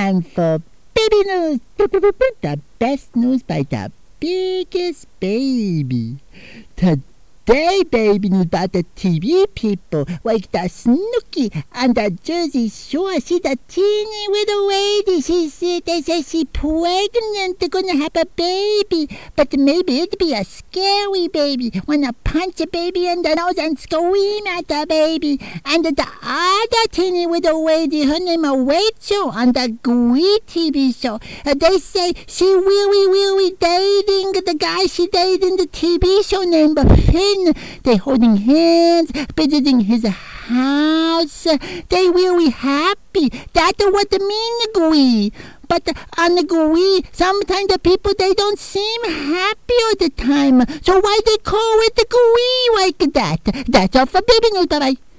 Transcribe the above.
time for baby news. The best news by the biggest baby. Today Day baby about the TV people like the Snooki and the Jersey Shore. She's the teeny little lady. She said they say she's pregnant. They're gonna have a baby, but maybe it'd be a scary baby. Wanna punch a baby in the nose and scream at the baby. And the other teeny little lady, her name is Rachel on the Glee TV show. Uh, they say she really, really dating the guy she dated in the TV show named Finn. They holding hands, visiting his house. They really happy. That's what the mean agree. But on the Glee, sometimes the people they don't seem happy all the time. So why they call it the Glee like that? That's all for baby news. Bye bye.